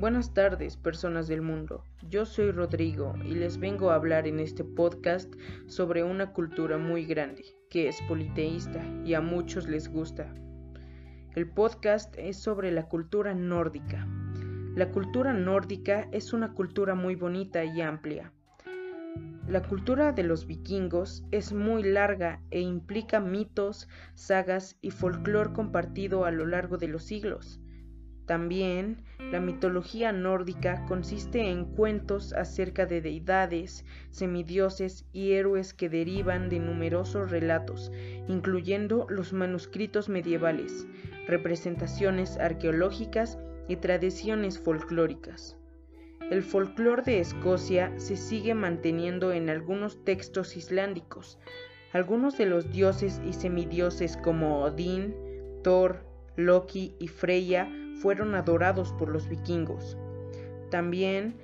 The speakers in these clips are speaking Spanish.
Buenas tardes, personas del mundo. Yo soy Rodrigo y les vengo a hablar en este podcast sobre una cultura muy grande, que es politeísta y a muchos les gusta. El podcast es sobre la cultura nórdica. La cultura nórdica es una cultura muy bonita y amplia. La cultura de los vikingos es muy larga e implica mitos, sagas y folclore compartido a lo largo de los siglos. También, la mitología nórdica consiste en cuentos acerca de deidades, semidioses y héroes que derivan de numerosos relatos, incluyendo los manuscritos medievales, representaciones arqueológicas y tradiciones folclóricas. El folclore de Escocia se sigue manteniendo en algunos textos islándicos. Algunos de los dioses y semidioses como Odín, Thor, Loki y Freya fueron adorados por los vikingos. También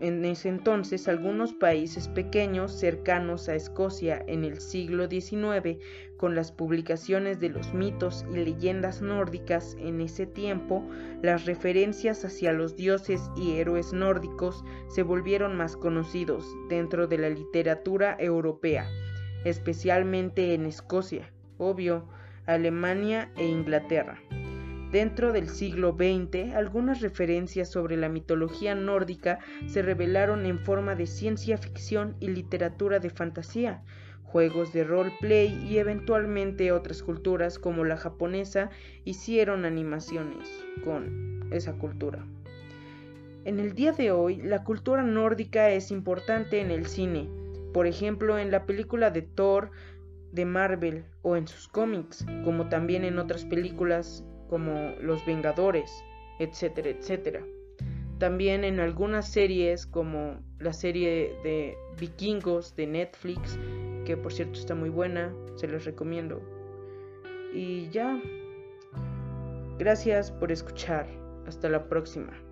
en ese entonces algunos países pequeños cercanos a Escocia en el siglo XIX, con las publicaciones de los mitos y leyendas nórdicas en ese tiempo, las referencias hacia los dioses y héroes nórdicos se volvieron más conocidos dentro de la literatura europea, especialmente en Escocia, obvio, Alemania e Inglaterra. Dentro del siglo XX, algunas referencias sobre la mitología nórdica se revelaron en forma de ciencia ficción y literatura de fantasía, juegos de roleplay y eventualmente otras culturas como la japonesa hicieron animaciones con esa cultura. En el día de hoy, la cultura nórdica es importante en el cine, por ejemplo en la película de Thor de Marvel o en sus cómics, como también en otras películas como Los Vengadores, etcétera, etcétera. También en algunas series como la serie de Vikingos de Netflix, que por cierto está muy buena, se los recomiendo. Y ya, gracias por escuchar. Hasta la próxima.